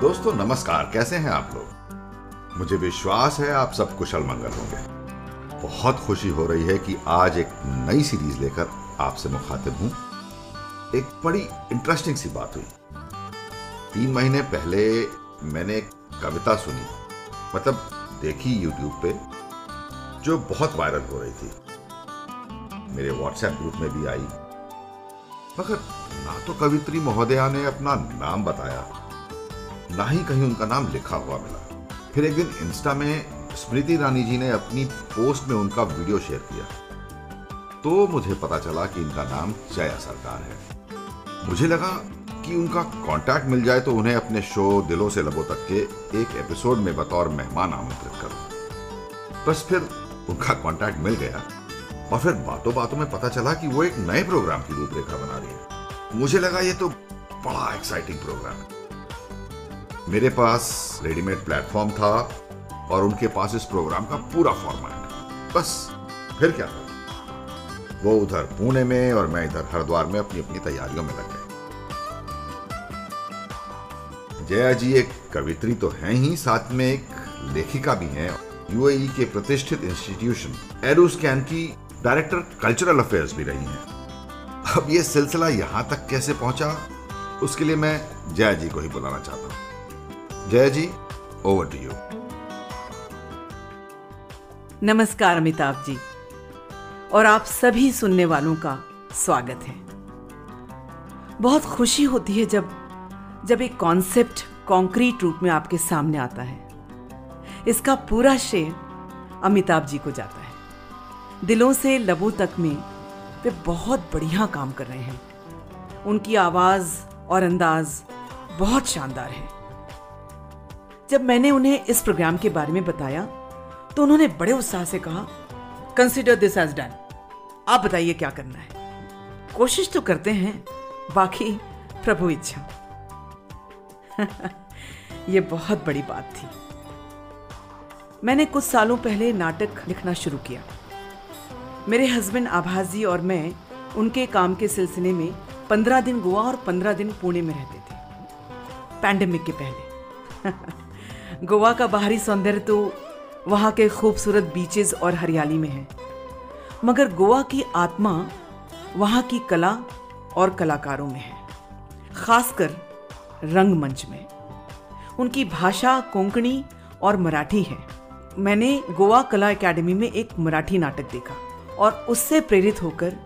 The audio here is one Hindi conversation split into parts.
दोस्तों, नमस्कार। कैसे हैं आप लोग? मुझे विश्वास है आप सब कुशल मंगल होंगे। बहुत खुशी हो रही है कि आज एक नई सीरीज़ लेकर आपसे मुखातिब हूँ। एक बड़ी इंटरेस्टिंग सी बात हुई। तीन महीने पहले मैंने एक कविता सुनी। मतलब देखी यूट्यूब पे, जो बहुत वायरल हो रही थी। मेरे व्हाट्सएप ग्रुप में भी आई। मगर ना तो कवित्री महोदया ने अपना नाम बताया। ना ही कहीं उनका नाम लिखा हुआ मिला। फिर एक दिन इंस्टा में स्मृति रानी जी ने अपनी पोस्ट में उनका वीडियो शेयर किया। तो मुझे पता चला कि इनका नाम जया सरकार है। मुझे लगा कि उनका कांटेक्ट मिल जाए तो उन्हें अपने शो दिलों से लबों तक के एक एपिसोड में बतौर मेहमान आमंत्रित करूँ। बस फिर उनका कांटेक्ट मिल गया और फिर बातों बातों में पता चला कि वो एक नए प्रोग्राम की रूपरेखा बना रही है। मुझे लगा ये तो बड़ा एक्साइटिंग प्रोग्राम है। मेरे पास रेडीमेड प्लेटफॉर्म था और उनके पास इस प्रोग्राम का पूरा फॉर्मेट बस, फिर क्या था? वो उधर पुणे में और मैं इधर हरिद्वार में अपनी अपनी तैयारियों में लग गए। जया जी एक कवित्री तो हैं ही, साथ में एक लेखिका भी हैं। यूएई के प्रतिष्ठित इंस्टीट्यूशन एरोस्कैन की डायरेक्टर कल्चरल अफेयर्स भी रही हैं। अब ये सिलसिला यहाँ तक कैसे पहुँचा? उसके लिए मैं जया जी को ही बुलाना चाहता हूँ। Jaya ji over to you नमस्कार अमिताभ जी, और आप सभी सुनने वालों का स्वागत है। बहुत खुशी होती है जब जब एक कॉन्सेप्ट कॉन्क्रीट रूप में आपके सामने आता है। इसका पूरा श्रेय अमिताभ जी को जाता है। दिलों से लबों तक में वे बहुत बढ़िया काम कर रहे हैं। उनकी आवाज़ और अंदाज बहुत शानदार है। जब मैंने उन्हें इस प्रोग्राम के बारे में बताया तो उन्होंने बड़े उत्साह से कहा कंसिडर दिस एज डन आप बताइए क्या करना है? कोशिश तो करते हैं, बाकी प्रभु इच्छा। ये बहुत बड़ी बात थी। मैंने कुछ सालों पहले नाटक लिखना शुरू किया। मेरे हस्बैंड आभास जी और मैं उनके काम के सिलसिले में पंद्रह दिन गोवा और पंद्रह दिन पुणे में रहते थे। पैंडेमिक के पहले। गोवा का बाहरी सौंदर्य तो वहाँ के खूबसूरत बीचेस और हरियाली में है। मगर गोवा की आत्मा वहाँ की कला और कलाकारों में है। खासकर रंगमंच में। उनकी भाषा कोंकणी और मराठी है। मैंने गोवा कला एकेडमी में एक मराठी नाटक देखा और उससे प्रेरित होकर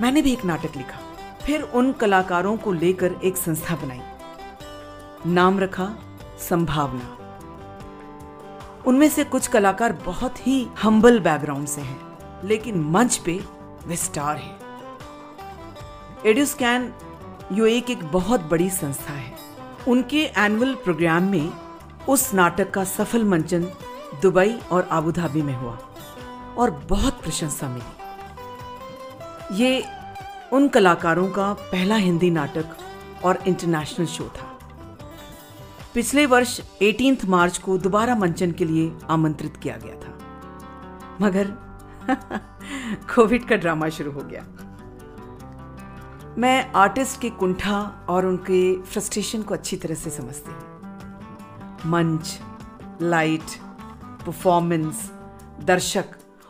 मैंने भी एक नाटक लिखा। फिर उन कलाकारों को लेकर एक संस्था बनाई। नाम रखा संभावना। उनमें से कुछ कलाकार बहुत ही हम्बल बैकग्राउंड से हैं लेकिन मंच पे वे स्टार हैं। एड्यूस्कैन यू एक, एक बहुत बड़ी संस्था है। उनके एनुअल प्रोग्राम में उस नाटक का सफल मंचन दुबई और आबू धाबी में हुआ और बहुत प्रशंसा मिली। ये उन कलाकारों का पहला हिंदी नाटक और इंटरनेशनल शो था। पिछले वर्ष 18 मार्च को दोबारा मंचन के लिए आमंत्रित किया गया था। मगर कोविड का ड्रामा शुरू हो गया। मैं आर्टिस्ट के कुंठा और उनके फ्रस्ट्रेशन को अच्छी तरह से समझती हूँ। मंच, लाइट परफॉर्मेंस दर्शक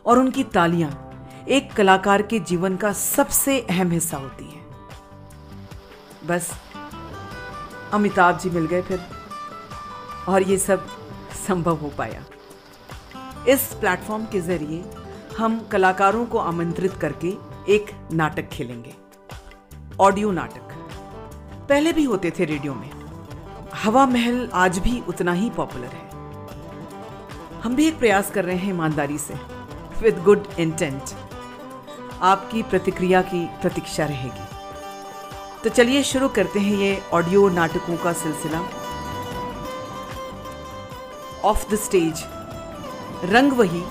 और उनकी तालियाँ एक कलाकार के जीवन का सबसे अहम हिस्सा होती है। बस, अमिताभ जी मिल गए फिर। और ये सब संभव हो पाया। इस प्लेटफॉर्म के ज़रिए हम कलाकारों को आमंत्रित करके एक नाटक खेलेंगे। ऑडियो नाटक। पहले भी होते थे रेडियो में। हवा महल आज भी उतना ही पॉपुलर है। हम भी एक प्रयास कर रहे हैं ईमानदारी से। विद गुड इंटेंट आपकी प्रतिक्रिया की प्रतीक्षा रहेगी। तो चलिए शुरू करते हैं ये ऑडियो नाटकों का सिलसिला। ऑफ़ द स्टेज रंग वही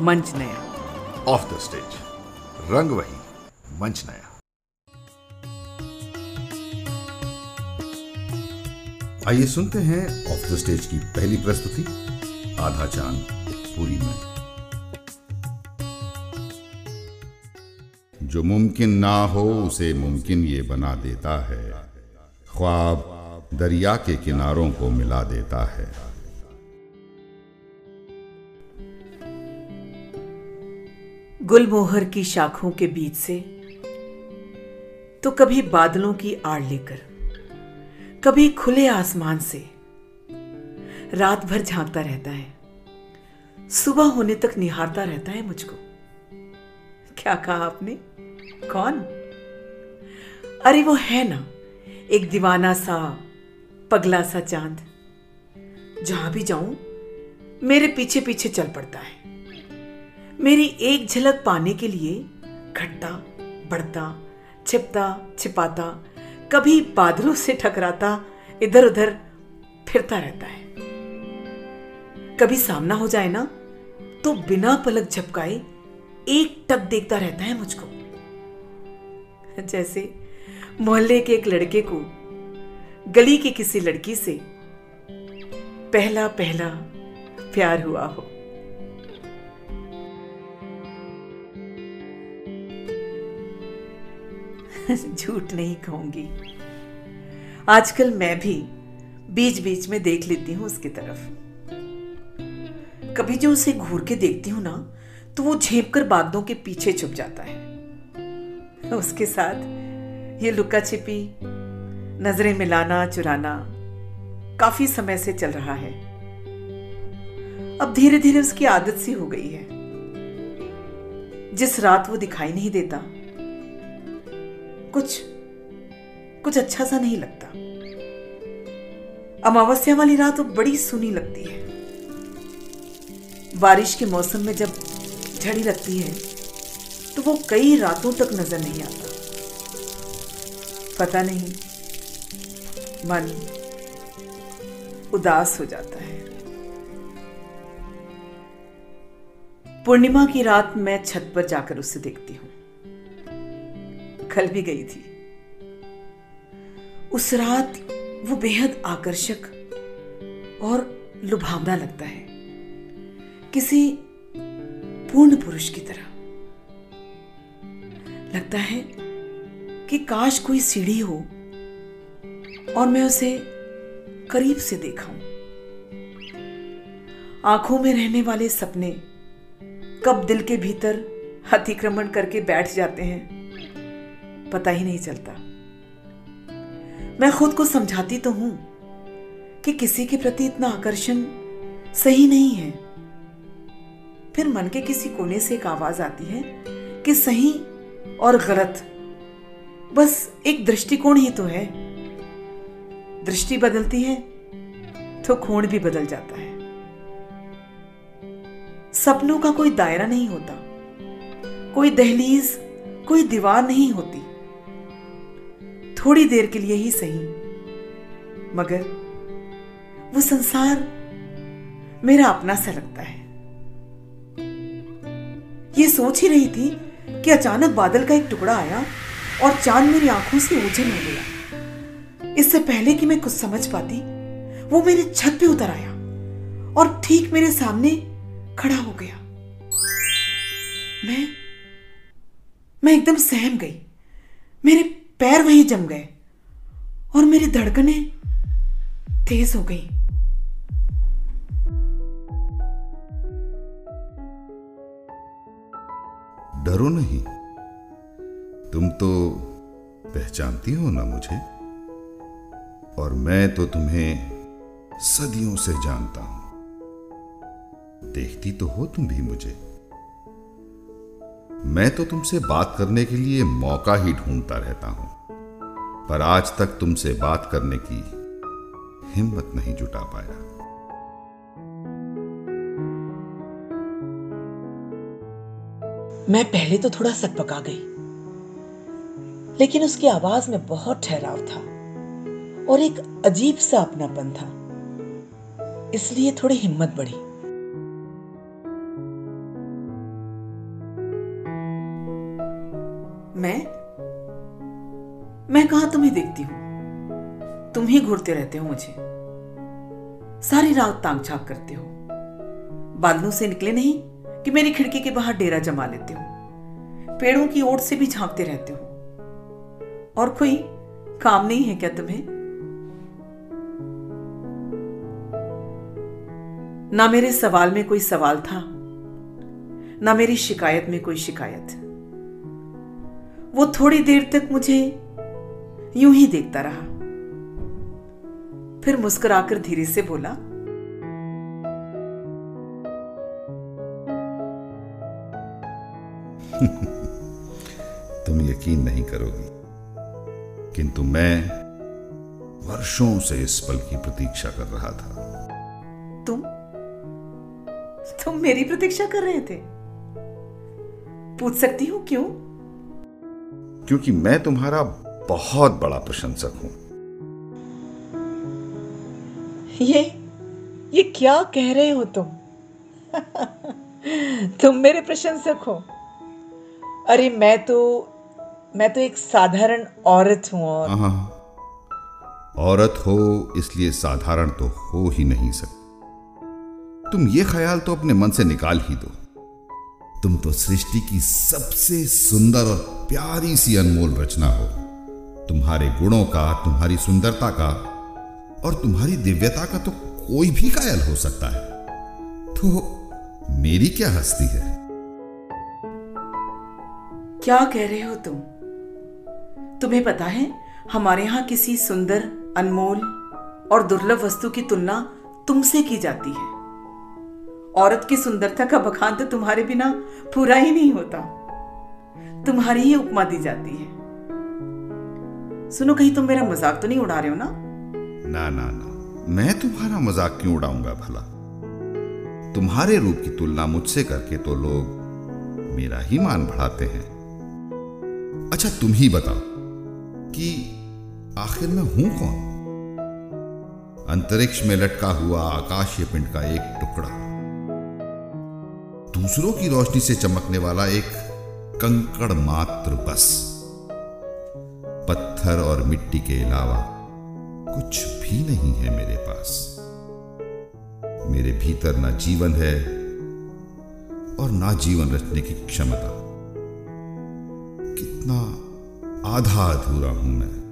मंच नया ऑफ़ द स्टेज रंग वही मंच नया आइए सुनते हैं ऑफ़ द स्टेज की पहली प्रस्तुति, आधा चाँद, पूरी में। जो मुमकिन ना हो, उसे मुमकिन ये बना देता है। ख्वाब दरिया के किनारों को मिला देता है। गुलमोहर की शाखों के बीच से तो कभी बादलों की आड़ लेकर, कभी खुले आसमान से, रात भर झांकता रहता है। सुबह होने तक निहारता रहता है मुझको। क्या कहा आपने? कौन? अरे वो है ना, एक दीवाना सा, पगला सा चाँद। जहाँ भी जाऊँ, मेरे पीछे पीछे चल पड़ता है। मेरी एक झलक पाने के लिए घटता, बढ़ता, छिपता, छिपाता, कभी बादलों से टकराता इधर उधर फिरता रहता है। कभी सामना हो जाए ना तो बिना पलक झपकाए एक टक देखता रहता है मुझको। जैसे मोहल्ले के एक लड़के को गली की किसी लड़की से पहला पहला प्यार हुआ हो। झूठ नहीं कहूँगी। आजकल मैं भी बीच बीच में देख लेती हूँ उसकी तरफ़। कभी जो उसे घूर के देखती हूँ ना तो वो झेप कर बागदों के पीछे छुप जाता है। उसके साथ ये लुका छिपी, नज़रें मिलाना, चुराना, काफ़ी समय से चल रहा है। अब धीरे धीरे उसकी आदत सी हो गई है। जिस रात वो दिखाई नहीं देता कुछ कुछ अच्छा सा नहीं लगता। अमावस्या वाली रात तो बड़ी सुनी लगती है। बारिश के मौसम में जब झड़ी लगती है तो वो कई रातों तक नज़र नहीं आता। पता नहीं, मन उदास हो जाता है। पूर्णिमा की रात मैं छत पर जाकर उसे देखती हूँ। कल भी गई थी। उस रात वो बेहद आकर्षक और लुभावना लगता है। किसी पूर्ण पुरुष की तरह। लगता है कि काश कोई सीढ़ी हो और मैं उसे करीब से देखाऊं आँखों में रहने वाले सपने कब दिल के भीतर अतिक्रमण करके बैठ जाते हैं। पता ही नहीं चलता। मैं खुद को समझाती तो हूँ कि किसी के प्रति इतना आकर्षण सही नहीं है। फिर मन के किसी कोने से एक आवाज़ आती है कि सही और गलत। बस एक दृष्टिकोण ही तो है। दृष्टि बदलती है तो कोण भी बदल जाता है। सपनों का कोई दायरा नहीं होता। कोई दहलीज, कोई दीवार नहीं होती। थोड़ी देर के लिए ही सही। मगर वो संसार मेरा अपना सा लगता है। ये सोच ही रही थी कि अचानक बादल का एक टुकड़ा आया और चाँद मेरी आँखों से ओझल हो गया। इससे पहले कि मैं कुछ समझ पाती, वो मेरे छत पे उतर आया और ठीक मेरे सामने खड़ा हो गया। मैं मैं एकदम सहम गई। मेरे पैर वहीं जम गए और मेरी धड़कनें तेज हो गई। डरो नहीं। तुम तो पहचानती हो ना मुझे। और मैं तो तुम्हें सदियों से जानता हूँ। देखती तो हो तुम भी मुझे। मैं तो तुमसे बात करने के लिए मौका ही ढूंढता रहता हूँ। पर आज तक तुमसे बात करने की हिम्मत नहीं जुटा पाया। मैं पहले तो थोड़ा सकपका गई, लेकिन उसकी आवाज़ में बहुत ठहराव था और एक अजीब सा अपनापन था। इसलिए थोड़ी हिम्मत बढ़ी। मैं? मैं कहा तुम्हें देखती हूँ? तुम ही घूरते रहते हो मुझे। सारी रात तांग छाप करते हो। बादलों से निकले नहीं कि मेरी खिड़की के बाहर डेरा जमा लेते हो। पेड़ों की ओर से भी झांकते रहते हो। और कोई काम नहीं है क्या तुम्हें? ना मेरे सवाल में कोई सवाल था, ना मेरी शिकायत में कोई शिकायत। वो थोड़ी देर तक मुझे यूँ ही देखता रहा। फिर मुस्कुराकर धीरे से बोला तुम यकीन नहीं करोगी किंतु मैं वर्षों से इस पल की प्रतीक्षा कर रहा था। तुम तुम मेरी प्रतीक्षा कर रहे थे? पूछ सकती हूँ क्यों? क्योंकि मैं तुम्हारा बहुत बड़ा प्रशंसक हूँ। ये ये क्या कह रहे हो तुम? तुम मेरे प्रशंसक हो। अरे मैं तो मैं तो एक साधारण औरत हूँ और हाँ औरत हो इसलिए साधारण तो हो ही नहीं सकती। तुम ये ख्याल तो अपने मन से निकाल ही दो। तुम तो सृष्टि की सबसे सुंदर और प्यारी सी अनमोल रचना हो। तुम्हारे गुणों का, तुम्हारी सुंदरता का और तुम्हारी दिव्यता का तो कोई भी कायल हो सकता है। तो मेरी क्या हस्ती है? क्या कह रहे हो तुम? तुम्हें पता है, हमारे यहाँ किसी सुंदर, अनमोल और दुर्लभ वस्तु की तुलना तुमसे की जाती है। औरत की सुंदरता का बखान तो तुम्हारे बिना पूरा ही नहीं होता। तुम्हारी ही उपमा दी जाती है। सुनो, कहीं तुम मेरा मज़ाक तो नहीं उड़ा रहे हो ना? ना ना ना। मैं तुम्हारा मज़ाक क्यों उड़ाऊँगा भला? तुम्हारे रूप की तुलना मुझसे करके तो लोग मेरा ही मान बढ़ाते हैं। अच्छा तुम ही बताओ कि आखिर में हूँ कौन? अंतरिक्ष में लटका हुआ आकाशीय पिंड का एक टुकड़ा। दूसरों की रोशनी से चमकने वाला एक कंकड़ मात्र बस। पत्थर और मिट्टी के अलावा कुछ भी नहीं है मेरे पास। मेरे भीतर ना जीवन है और ना जीवन रचने की क्षमता। कितना आधा अधूरा हूँ मैं।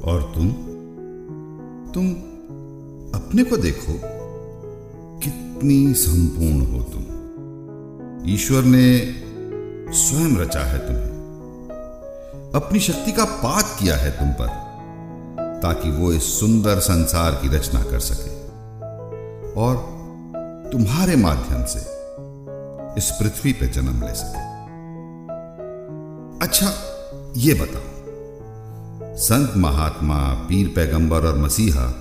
और तुम? तुम अपने को देखो, कितनी संपूर्ण हो तुम। ईश्वर ने स्वयं रचा है तुम्हें। अपनी शक्ति का पात किया है तुम पर, ताकि वो इस सुंदर संसार की रचना कर सके। और तुम्हारे माध्यम से इस पृथ्वी पर जन्म ले सके। अच्छा ये बताओ, संत महात्मा पीर पैगंबर और मसीहा,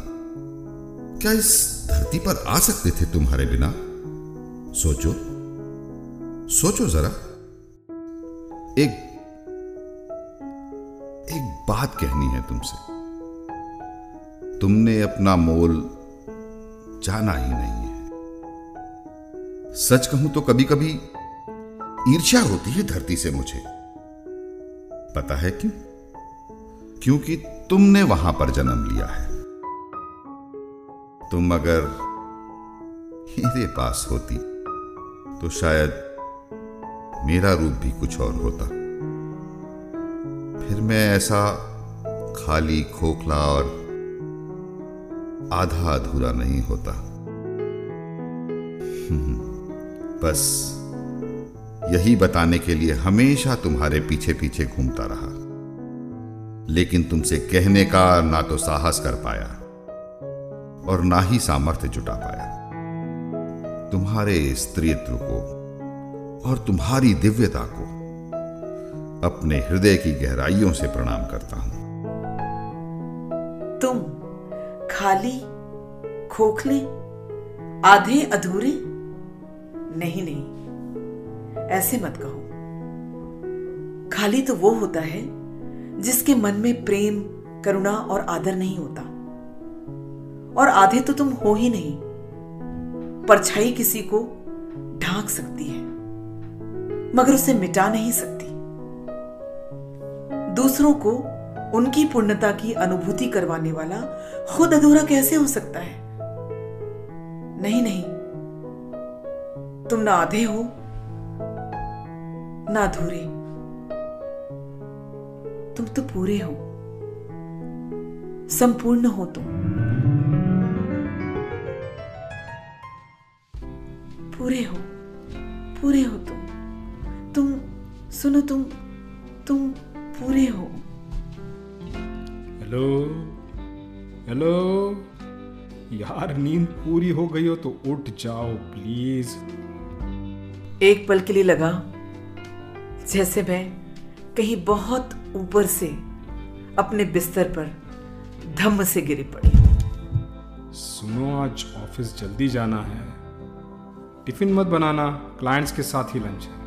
क्या इस धरती पर आ सकते थे तुम्हारे बिना? सोचो सोचो जरा। एक एक बात कहनी है तुमसे। तुमने अपना मोल जाना ही नहीं है। सच कहूँ तो कभी कभी ईर्ष्या होती है धरती से मुझे। पता है क्यों? क्योंकि तुमने वहाँ पर जन्म लिया है। तुम अगर मेरे पास होती तो शायद मेरा रूप भी कुछ और होता। फिर मैं ऐसा खाली, खोखला और आधा अधूरा नहीं होता। बस यही बताने के लिए हमेशा तुम्हारे पीछे पीछे घूमता रहा। लेकिन तुमसे कहने का ना तो साहस कर पाया और ना ही सामर्थ्य जुटा पाया। तुम्हारे स्त्रीत्व को और तुम्हारी दिव्यता को अपने हृदय की गहराइयों से प्रणाम करता हूँ। तुम खाली, खोखले, आधे अधूरे? नहीं नहीं, ऐसे मत कहो। खाली तो वो होता है जिसके मन में प्रेम, करुणा और आदर नहीं होता। और आधे तो तुम हो ही नहीं, परछाई किसी को ढांक सकती है। मगर उसे मिटा नहीं सकती। दूसरों को उनकी पूर्णता की अनुभूति करवाने वाला खुद अधूरा कैसे हो सकता है? नहीं नहीं। तुम ना आधे हो, ना अधूरे। तुम तो पूरे हो। संपूर्ण हो तुम। पूरे हो पूरे हो तुम। सुनो तुम तुम पूरे हो। हेलो हेलो यार नींद पूरी हो गई हो तो उठ जाओ प्लीज़ एक पल के लिए लगा जैसे मैं कहीं बहुत ऊपर से अपने बिस्तर पर धम्म से गिरी पड़ी। सुनो आज ऑफ़िस जल्दी जाना है। टिफ़िन मत बनाना क्लाइंट्स के साथ ही लंच है।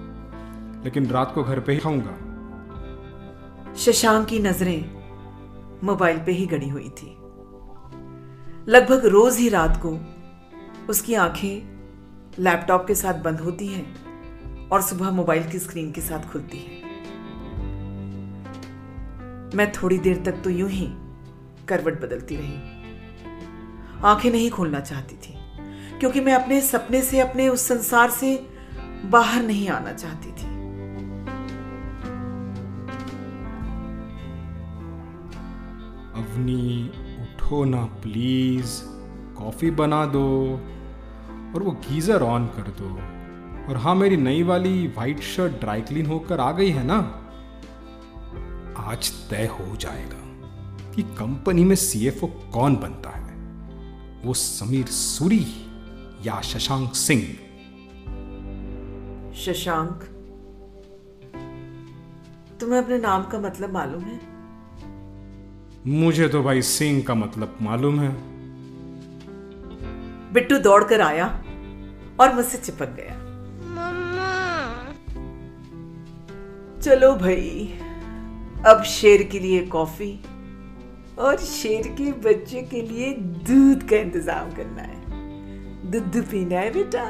लेकिन रात को घर पे ही खाऊँगा। शशांक की नज़रें मोबाइल पे ही गड़ी हुई थी। लगभग रोज ही रात को उसकी आँखें लैपटॉप के साथ बंद होती हैं और सुबह मोबाइल की स्क्रीन के साथ खुलती है। मैं थोड़ी देर तक तो यूँ ही करवट बदलती रही। आँखें नहीं खोलना चाहती थी, क्योंकि मैं अपने सपने से, अपने उस संसार से बाहर नहीं आना चाहती थी। अवनी उठो ना प्लीज़ कॉफ़ी बना दो, और वो गीजर ऑन कर दो। और हाँ मेरी नई वाली वाइट शर्ट ड्राई क्लीन होकर आ गई है ना? आज तय हो जाएगा कि कंपनी में सीएफओ कौन बनता है। वो समीर सूरी या शशांक सिंह। शशांक, तुम्हें अपने नाम का मतलब मालूम है? मुझे तो भाई सिंह का मतलब मालूम है। बिट्टू दौड़कर आया और मुझसे चिपक गया। चलो भाई अब शेर के लिए कॉफ़ी और शेर के बच्चे के लिए दूध का इंतज़ाम करना है। दूध पीना है बेटा।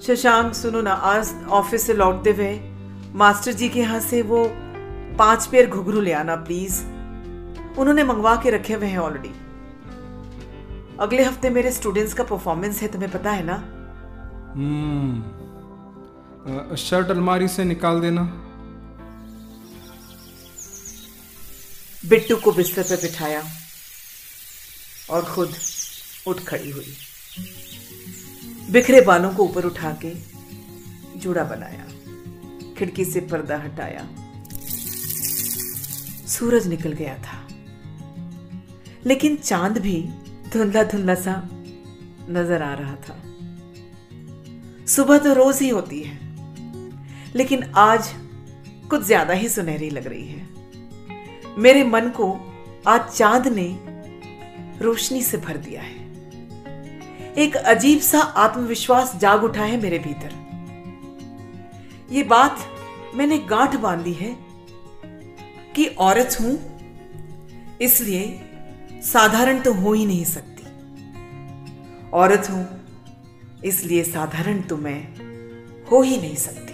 शशांक सुनो ना आज ऑफ़िस से लौटते हुए मास्टर जी के यहाँ से वो पाँच पेयर घुघरू ले आना प्लीज़ उन्होंने मंगवा के रखे हुए हैं ऑलरेडी अगले हफ़्ते मेरे स्टूडेंट्स का परफॉर्मेंस है तुम्हें पता है ना? हम्म। शर्ट अलमारी से निकाल देना। बिट्टू को बिस्तर पर बिठाया और खुद उठ खड़ी हुई। बिखरे बालों को ऊपर उठा के जूड़ा बनाया खिड़की से पर्दा हटाया। सूरज निकल गया था। लेकिन चाँद भी धुंधला धुंधला सा नज़र आ रहा था। सुबह तो रोज ही होती है, लेकिन आज कुछ ज़्यादा ही सुनहरी लग रही है। मेरे मन को आज चाँद ने रोशनी से भर दिया है। एक अजीब सा आत्मविश्वास जाग उठा है मेरे भीतर। ये बात मैंने गांठ बाँध ली है कि औरत हूँ, इसलिए साधारण तो हो ही नहीं सकती। औरत हूँ, इसलिए साधारण तो मैं हो ही नहीं सकती।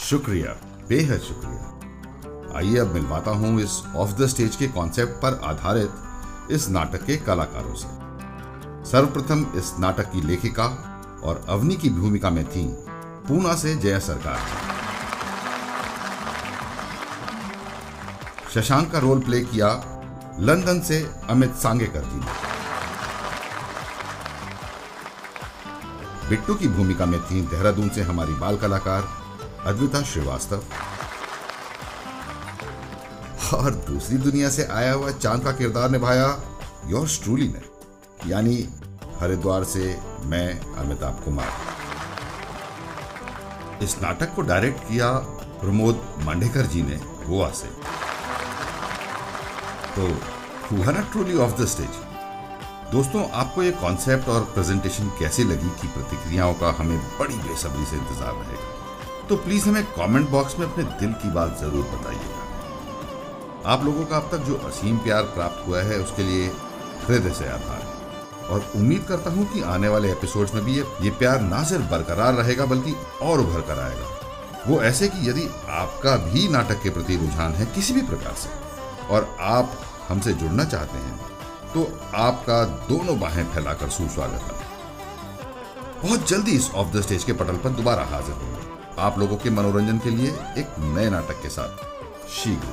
शुक्रिया, बेहद शुक्रिया। आइए अब मिलवाता हूँ इस ऑफ़ द स्टेज के कॉन्सेप्ट पर आधारित इस नाटक के कलाकारों से। सर्वप्रथम इस नाटक की लेखिका और अवनी की भूमिका में थी पूना से जया सरकार। शशांक का रोल प्ले किया लंदन से अमित सांगेकर जी बिट्टू की भूमिका में थी देहरादून से हमारी बाल कलाकार अद्विता श्रीवास्तव। और दूसरी दुनिया से आया हुआ चाँद का किरदार निभाया योर्स ट्रूली ने, यानी हरिद्वार से मैं अमिताभ कुमार। इस नाटक को डायरेक्ट किया प्रमोद मांडेकर जी ने गोवा से। तो हुआ ना ट्रूली ऑफ़ द स्टेज दोस्तों, आपको ये कॉन्सेप्ट और प्रेजेंटेशन कैसी लगी की प्रतिक्रियाओं का हमें बड़ी बेसब्री से इंतज़ार रहेगा? तो प्लीज़ हमें कमेंट बॉक्स में अपने दिल की बात ज़रूर बताइएगा। आप लोगों का अब तक जो असीम प्यार प्राप्त हुआ है, उसके लिए हृदय से आभार। और उम्मीद करता हूँ कि आने वाले एपिसोड्स में भी ये ये प्यार ना सिर्फ़ बरकरार रहेगा, बल्कि और उभर कर आएगा। वो ऐसे कि यदि आपका भी नाटक के प्रति रुझान है किसी भी प्रकार से, और आप हमसे जुड़ना चाहते हैं तो आपका दोनों बाहें फैलाकर सुस्वागत है। बहुत जल्दी इस ऑफ़ द स्टेज के पटल पर दोबारा हाजिर होंगे। आप लोगों के मनोरंजन के लिए एक नए नाटक के साथ शीघ्र।